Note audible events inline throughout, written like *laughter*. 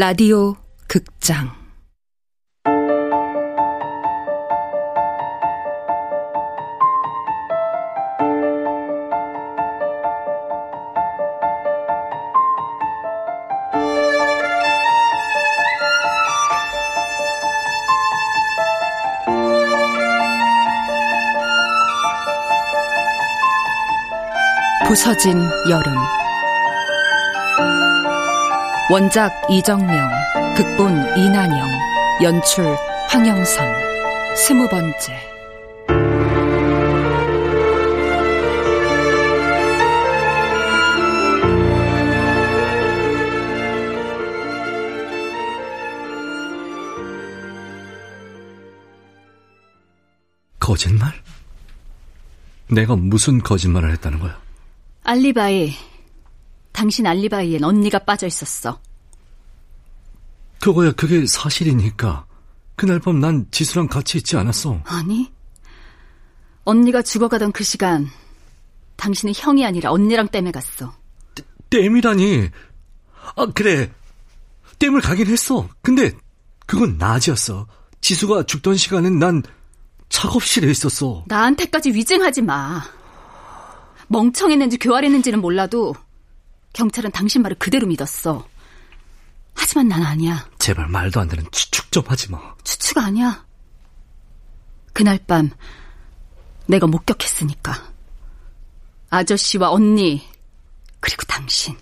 라디오 극장 부서진 여름 원작 이정명, 극본 이난영, 연출 황영선, 스무 번째. 거짓말? 내가 무슨 거짓말을 했다는 거야? 알리바이. 당신 알리바이엔 언니가 빠져 있었어. 그거야, 그게 사실이니까. 그날 밤 난 지수랑 같이 있지 않았어. 아니. 언니가 죽어가던 그 시간, 당신은 형이 아니라 언니랑 댐에 갔어. 댐이라니. 아, 그래. 댐을 가긴 했어. 근데 그건 낮이었어. 지수가 죽던 시간엔 난 작업실에 있었어. 나한테까지 위증하지 마. 멍청했는지 교활했는지는 몰라도 경찰은 당신 말을 그대로 믿었어. 하지만 난 아니야. 제발 말도 안 되는 추측 좀 하지 마. 추측 아니야. 그날 밤 내가 목격했으니까. 아저씨와 언니 그리고 당신.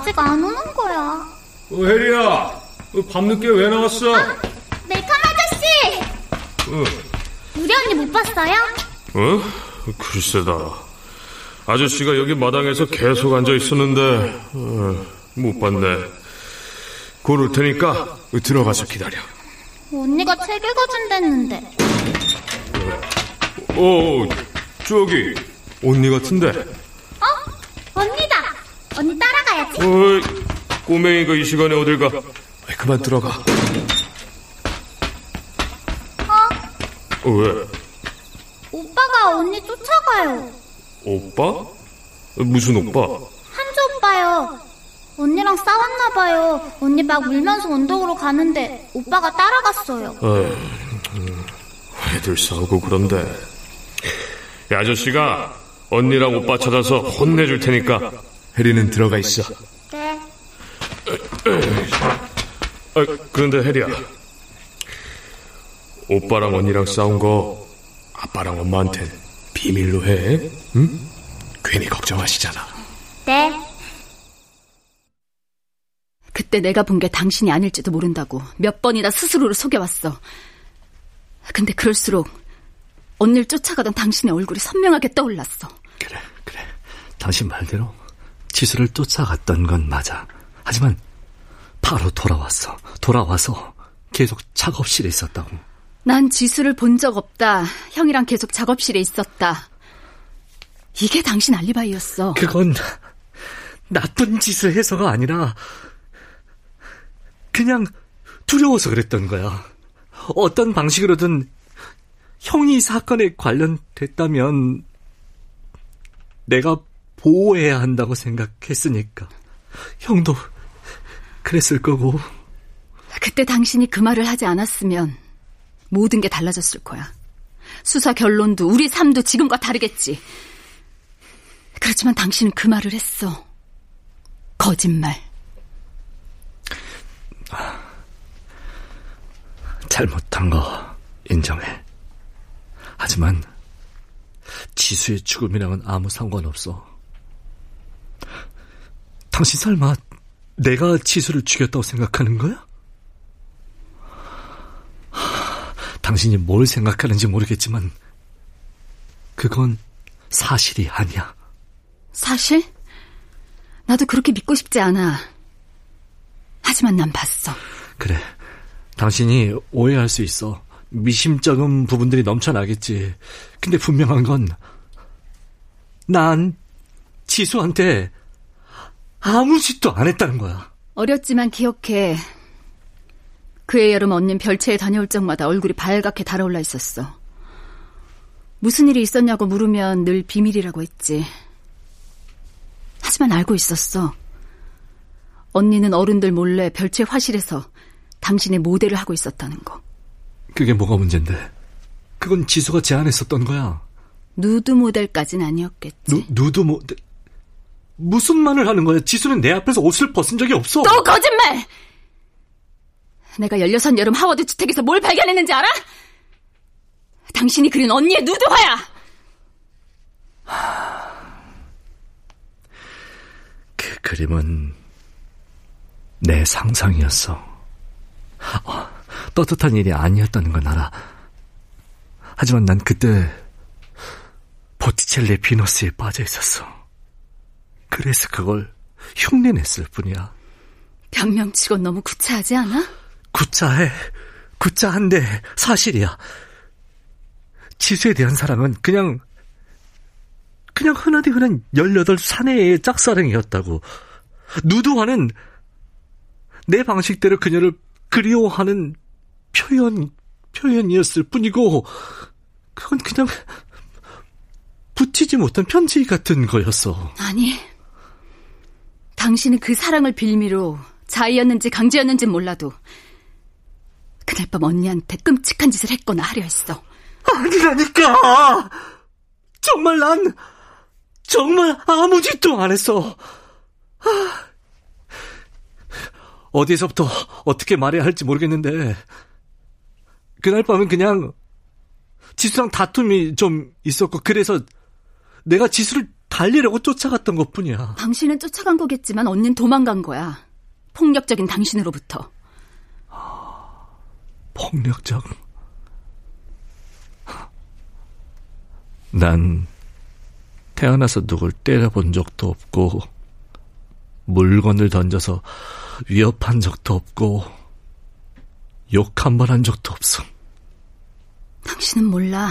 아직 안 오는 거야? 어, 혜리야, 어, 밤늦게 왜 나왔어? 아, 멜캄 아저씨! 어. 우리 언니 못 봤어요? 어? 글쎄다. 아저씨가 여기 마당에서 계속 앉아 있었는데, 어, 못 봤네. 곧올 테니까 들어가서 기다려. 언니가 책 읽어준댔는데. 어, 저기, 언니 같은데? 어? 언니다! 언니 따라가야지. 어이, 꼬맹이가 이 시간에 어딜 가? 아이, 그만 들어가. 어? 어, 왜? 오빠가 언니 쫓아가요. 오빠? 무슨 오빠? 한주 오빠요. 언니랑 싸웠나봐요. 언니 막 울면서 언덕으로 가는데 오빠가 따라갔어요. 어, 애들 싸우고 그런데. 이 아저씨가 언니랑 오빠 찾아서 혼내줄 테니까 혜리는 들어가 있어. 네. 아, 그런데 혜리야. 오빠랑 언니랑 싸운 거 아빠랑 엄마한텐 비밀로 해. 응? 괜히 걱정하시잖아. 네. 그때 내가 본 게 당신이 아닐지도 모른다고 몇 번이나 스스로를 속여왔어. 근데 그럴수록 언니를 쫓아가던 당신의 얼굴이 선명하게 떠올랐어. 그래, 그래. 당신 말대로 지수를 쫓아갔던 건 맞아. 하지만 바로 돌아왔어. 돌아와서 계속 작업실에 있었다고. 난 지수를 본 적 없다. 형이랑 계속 작업실에 있었다. 이게 당신 알리바이였어. 그건 나쁜 짓을 해서가 아니라 그냥 두려워서 그랬던 거야. 어떤 방식으로든 형이 사건에 관련됐다면 내가 보호해야 한다고 생각했으니까. 형도 그랬을 거고. 그때 당신이 그 말을 하지 않았으면 모든 게 달라졌을 거야. 수사 결론도 우리 삶도 지금과 다르겠지. 그렇지만 당신은 그 말을 했어. 거짓말. 잘못한 거 인정해. 하지만 지수의 죽음이랑은 아무 상관없어. 당신 설마 내가 지수를 죽였다고 생각하는 거야? 당신이 뭘 생각하는지 모르겠지만 그건 사실이 아니야. 사실? 나도 그렇게 믿고 싶지 않아. 하지만 난 봤어. 그래. 당신이 오해할 수 있어. 미심쩍은 부분들이 넘쳐나겠지. 근데 분명한 건, 난 지수한테 아무 짓도 안 했다는 거야. 어렸지만 기억해. 그해 여름 언닌 별채에 다녀올 적마다 얼굴이 발갛게 달아올라 있었어. 무슨 일이 있었냐고 물으면 늘 비밀이라고 했지. 하지만 알고 있었어. 언니는 어른들 몰래 별채 화실에서 당신의 모델을 하고 있었다는 거. 그게 뭐가 문제인데? 그건 지수가 제안했었던 거야. 누드 모델까진 아니었겠지. 누, 누드 모델? 무슨 말을 하는 거야? 지수는 내 앞에서 옷을 벗은 적이 없어. 또 거짓말! 내가 열여섯 여름 하워드 주택에서 뭘 발견했는지 알아? 당신이 그린 언니의 누드화야! 그 그림은 내 상상이었어. 어, 떳떳한 일이 아니었다는 건 알아. 하지만 난 그때 보티첼리의 비너스에 빠져 있었어. 그래서 그걸 흉내냈을 뿐이야. 변명치곤 너무 구차하지 않아? 구차해. 구차한데 사실이야. 지수에 대한 사랑은 그냥 그냥 흔하디 흔한 18 사내의 짝사랑이었다고. 누드화는 내 방식대로 그녀를 그리워하는 표현, 표현이었을 뿐이고, 그건 그냥 붙이지 못한 편지 같은 거였어. 아니, 당신은 그 사랑을 빌미로 자의였는지 강제였는지 몰라도 그날 밤 언니한테 끔찍한 짓을 했거나 하려 했어. 아니라니까! 정말 난 정말 아무 짓도 안 했어. 어디서부터 어떻게 말해야 할지 모르겠는데 그날 밤은 그냥 지수랑 다툼이 좀 있었고 그래서 내가 지수를 달리려고 쫓아갔던 것 뿐이야. 당신은 쫓아간 거겠지만 언니는 도망간 거야. 폭력적인 당신으로부터. 폭력적? 난 태어나서 누굴 때려본 적도 없고 물건을 던져서 위협한 적도 없고 욕 한 번 한 적도 없어. 당신은 몰라.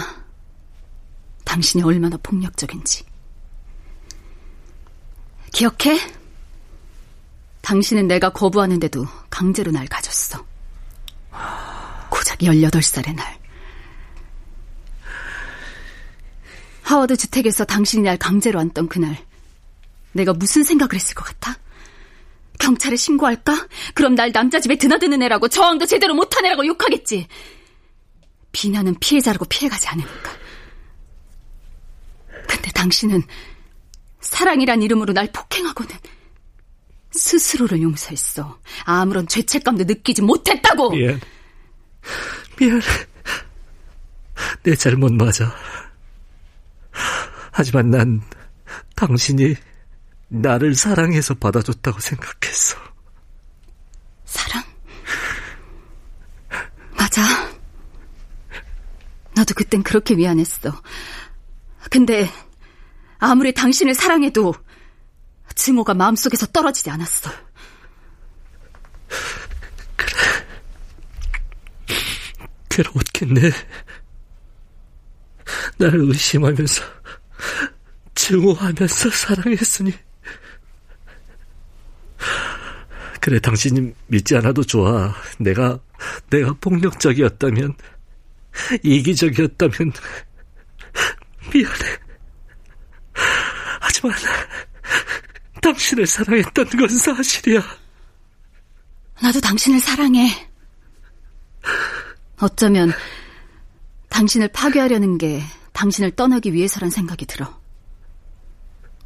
당신이 얼마나 폭력적인지. 기억해? 당신은 내가 거부하는데도 강제로 날 가졌어. 고작 18살의 날. 하워드 주택에서 당신이 날 강제로 앉던 그날. 내가 무슨 생각을 했을 것 같아? 경찰에 신고할까? 그럼 날 남자 집에 드나드는 애라고 저항도 제대로 못한 애라고 욕하겠지. 비난은 피해자라고 피해가지 않으니까. 근데 당신은 사랑이란 이름으로 날 폭행하고는 스스로를 용서했어. 아무런 죄책감도 느끼지 못했다고. 미안. 미안해. 내 잘못 맞아. 하지만 난 당신이 나를 사랑해서 받아줬다고 생각했어. 사랑? 맞아. 나도 그땐 그렇게 미안했어. 근데 아무리 당신을 사랑해도 증오가 마음속에서 떨어지지 않았어. 그래. 괴로웠겠네. 날 의심하면서, 증오하면서 사랑했으니. 그래, 당신이 믿지 않아도 좋아. 내가, 내가 폭력적이었다면, 이기적이었다면, 미안해. 하지만, 당신을 사랑했던 건 사실이야. 나도 당신을 사랑해. 어쩌면 당신을 파괴하려는 게 당신을 떠나기 위해서란 생각이 들어.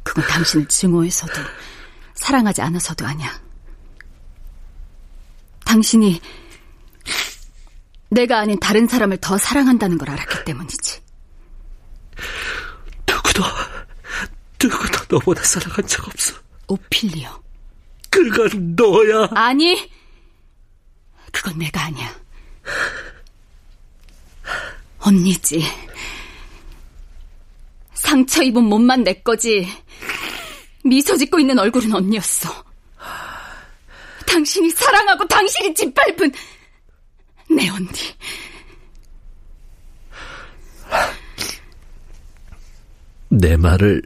그건 당신을 증오해서도 사랑하지 않아서도 아니야. 당신이 내가 아닌 다른 사람을 더 사랑한다는 걸 알았기 때문이지. 누구도, 누구도 너보다 사랑한 적 없어. 오필리오. 그건 너야. 아니, 그건 내가 아니야. 언니지. 상처 입은 몸만 내 거지. 미소 짓고 있는 얼굴은 언니였어. 당신이 사랑하고 당신이 짓밟은 내 언니. 내 말을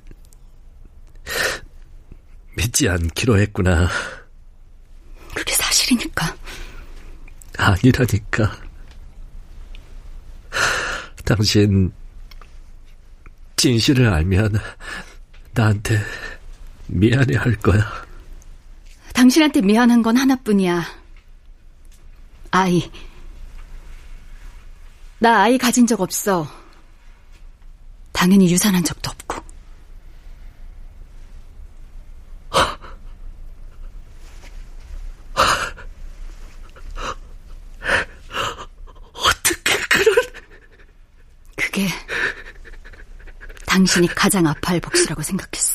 믿지 않기로 했구나. 그게 사실이니까. 아니라니까. 당신 진실을 알면 나한테 미안해 할 거야. 당신한테 미안한 건 하나뿐이야. 아이. 나 아이 가진 적 없어. 당연히 유산한 적도 없고. 어떻게 그런... 그게 당신이 가장 아파할 복수라고 생각했어.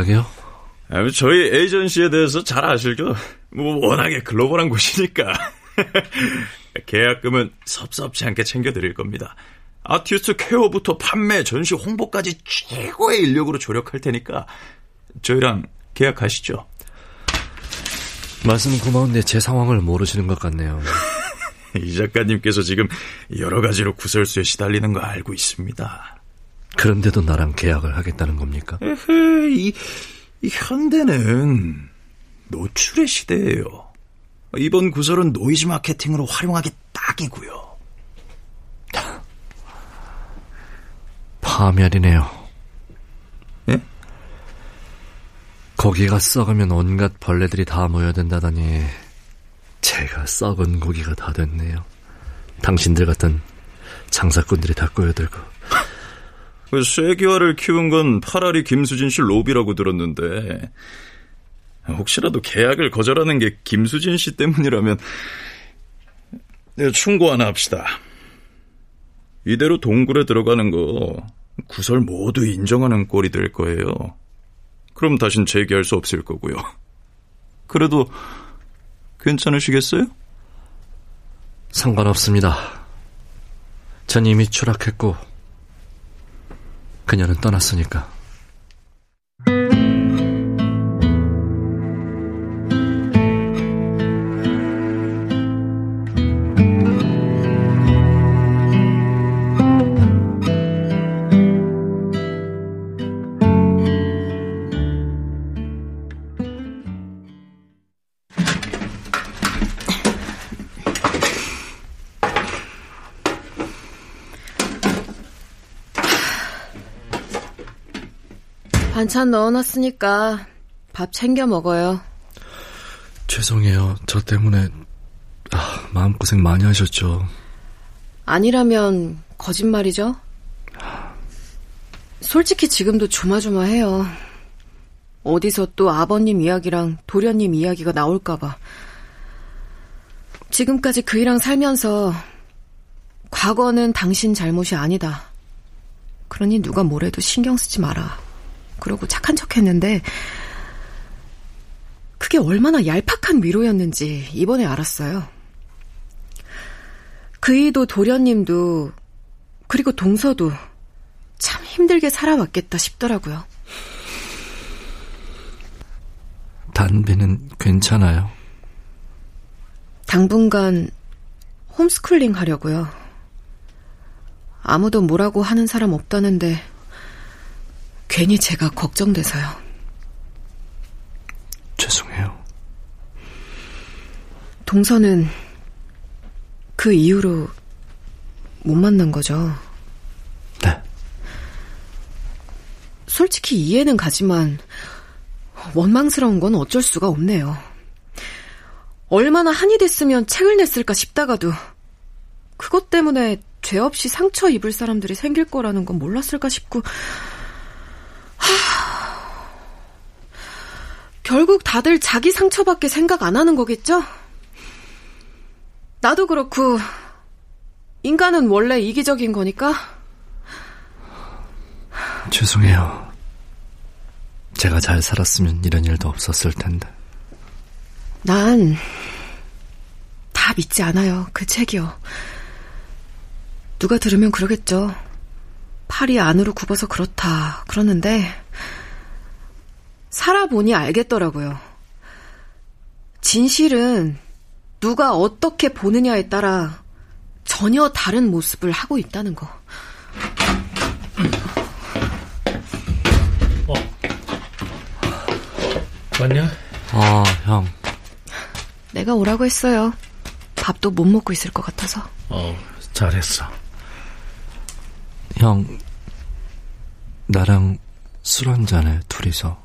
계약이요? 아, 저희 에이전시에 대해서 잘 아실죠? 뭐 워낙에 글로벌한 곳이니까 *laughs* 계약금은 섭섭치 않게 챙겨드릴 겁니다. 아티스트 케어부터 판매, 전시, 홍보까지 최고의 인력으로 조력할 테니까 저희랑 계약하시죠. 말씀 고마운데 제 상황을 모르시는 것 같네요. *laughs* 이 작가님께서 지금 여러 가지로 구설수에 시달리는 거 알고 있습니다. 그런데도 나랑 계약을 하겠다는 겁니까? 에헤, 이, 이 현대는 노출의 시대예요. 이번 구설은 노이즈 마케팅으로 활용하기 딱이고요. 파멸이네요. 예? 고기가 썩으면 온갖 벌레들이 다 모여든다더니 제가 썩은 고기가 다 됐네요. 당신들 같은 장사꾼들이 다 꼬여들고 그 쇠기와를 키운 건 파라리 김수진 씨 로비라고 들었는데 혹시라도 계약을 거절하는 게 김수진 씨 때문이라면 네, 충고 하나 합시다. 이대로 동굴에 들어가는 거 구설 모두 인정하는 꼴이 될 거예요. 그럼 다신 재기할 수 없을 거고요. 그래도 괜찮으시겠어요? 상관없습니다. 전 이미 추락했고 그녀는 떠났으니까. 반찬 넣어놨으니까 밥 챙겨 먹어요. 죄송해요. 저 때문에 아, 마음고생 많이 하셨죠. 아니라면 거짓말이죠? 솔직히 지금도 조마조마해요. 어디서 또 아버님 이야기랑 도련님 이야기가 나올까봐. 지금까지 그이랑 살면서 과거는 당신 잘못이 아니다. 그러니 누가 뭐래도 신경 쓰지 마라. 그러고 착한 척 했는데, 그게 얼마나 얄팍한 위로였는지 이번에 알았어요. 그이도 도련님도, 그리고 동서도 참 힘들게 살아왔겠다 싶더라고요. 단비는 괜찮아요. 당분간 홈스쿨링 하려고요. 아무도 뭐라고 하는 사람 없다는데 괜히 제가 걱정돼서요. 죄송해요. 동서는 그 이후로 못 만난 거죠. 네. 솔직히 이해는 가지만 원망스러운 건 어쩔 수가 없네요. 얼마나 한이 됐으면 책을 냈을까 싶다가도 그것 때문에 죄 없이 상처 입을 사람들이 생길 거라는 건 몰랐을까 싶고 하... 결국 다들 자기 상처밖에 생각 안 하는 거겠죠? 나도 그렇고 인간은 원래 이기적인 거니까 죄송해요. 제가 잘 살았으면 이런 일도 없었을 텐데. 난 다 믿지 않아요. 그 책이요. 누가 들으면 그러겠죠. 팔이 안으로 굽어서 그렇다. 그러는데 살아보니 알겠더라고요. 진실은 누가 어떻게 보느냐에 따라 전혀 다른 모습을 하고 있다는 거. 어. 왔냐? 아, 형. 내가 오라고 했어요. 밥도 못 먹고 있을 것 같아서. 어, 잘했어. 형, 나랑 술 한잔해, 둘이서.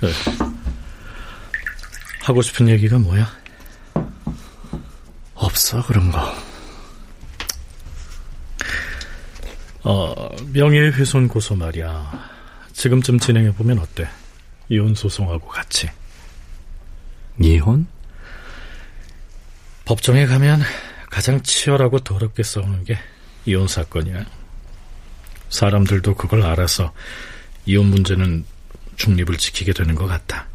네. 하고 싶은 얘기가 뭐야? 없어, 그런 거. 어, 명예훼손 고소 말이야. 지금쯤 진행해보면 어때? 이혼 소송하고 같이. 이혼? 법정에 가면 가장 치열하고 더럽게 싸우는 게 이혼 사건이야. 사람들도 그걸 알아서 이혼 문제는 중립을 지키게 되는 것 같아.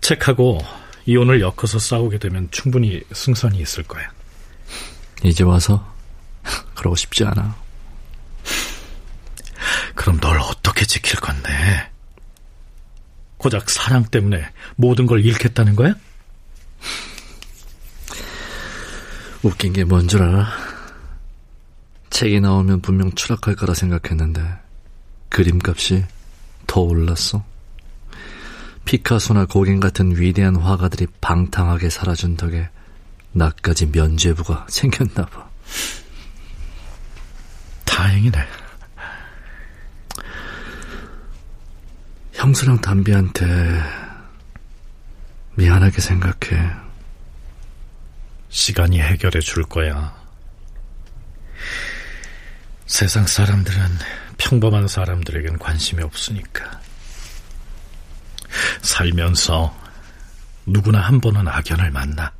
책하고 이혼을 엮어서 싸우게 되면 충분히 승산이 있을 거야. 이제 와서 *laughs* 그러고 싶지 않아. 그럼 널 어떻게 지킬 건데? 고작 사랑 때문에 모든 걸 잃겠다는 거야? 웃긴 게 뭔 줄 알아? 책이 나오면 분명 추락할 거라 생각했는데 그림값이 더 올랐어. 피카소나 고갱 같은 위대한 화가들이 방탕하게 살아준 덕에 나까지 면죄부가 *laughs* 생겼나 봐. 다행이네. 형수랑 담비한테 미안하게 생각해. 시간이 해결해 줄 거야. 세상 사람들은 평범한 사람들에겐 관심이 없으니까. 살면서 누구나 한 번은 악연을 만나.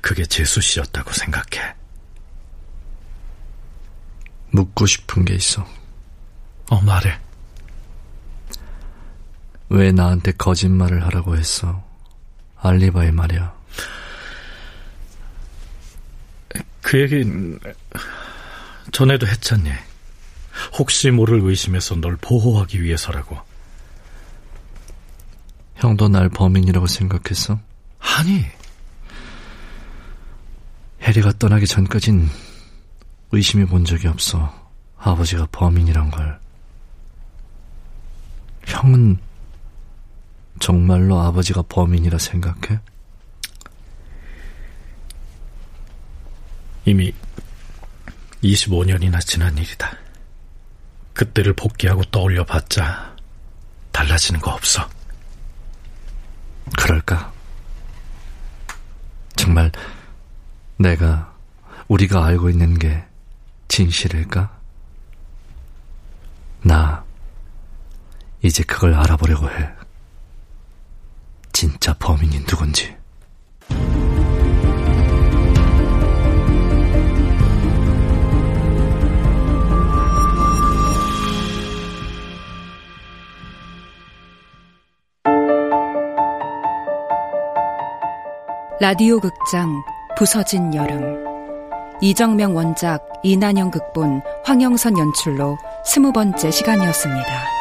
그게 재수 씨였다고 생각해. 묻고 싶은 게 있어. 어, 말해. 왜 나한테 거짓말을 하라고 했어? 알리바이 말이야. 그 얘긴 전에도 했잖니. 혹시 모를 의심해서 널 보호하기 위해서라고. 형도 날 범인이라고 생각했어? 아니, 해리가 떠나기 전까진 의심해 본 적이 없어. 아버지가 범인이란 걸. 형은 정말로 아버지가 범인이라 생각해? 이미 25년이나 지난 일이다. 그때를 복귀하고 떠올려 봤자 달라지는 거 없어. 그럴까? 정말 내가 우리가 알고 있는 게 진실일까? 나 이제 그걸 알아보려고 해. 진짜 범인이 누군지. 라디오 극장 부서진 여름 이정명 원작 이난영 극본 황영선 연출로 스무 번째 시간이었습니다.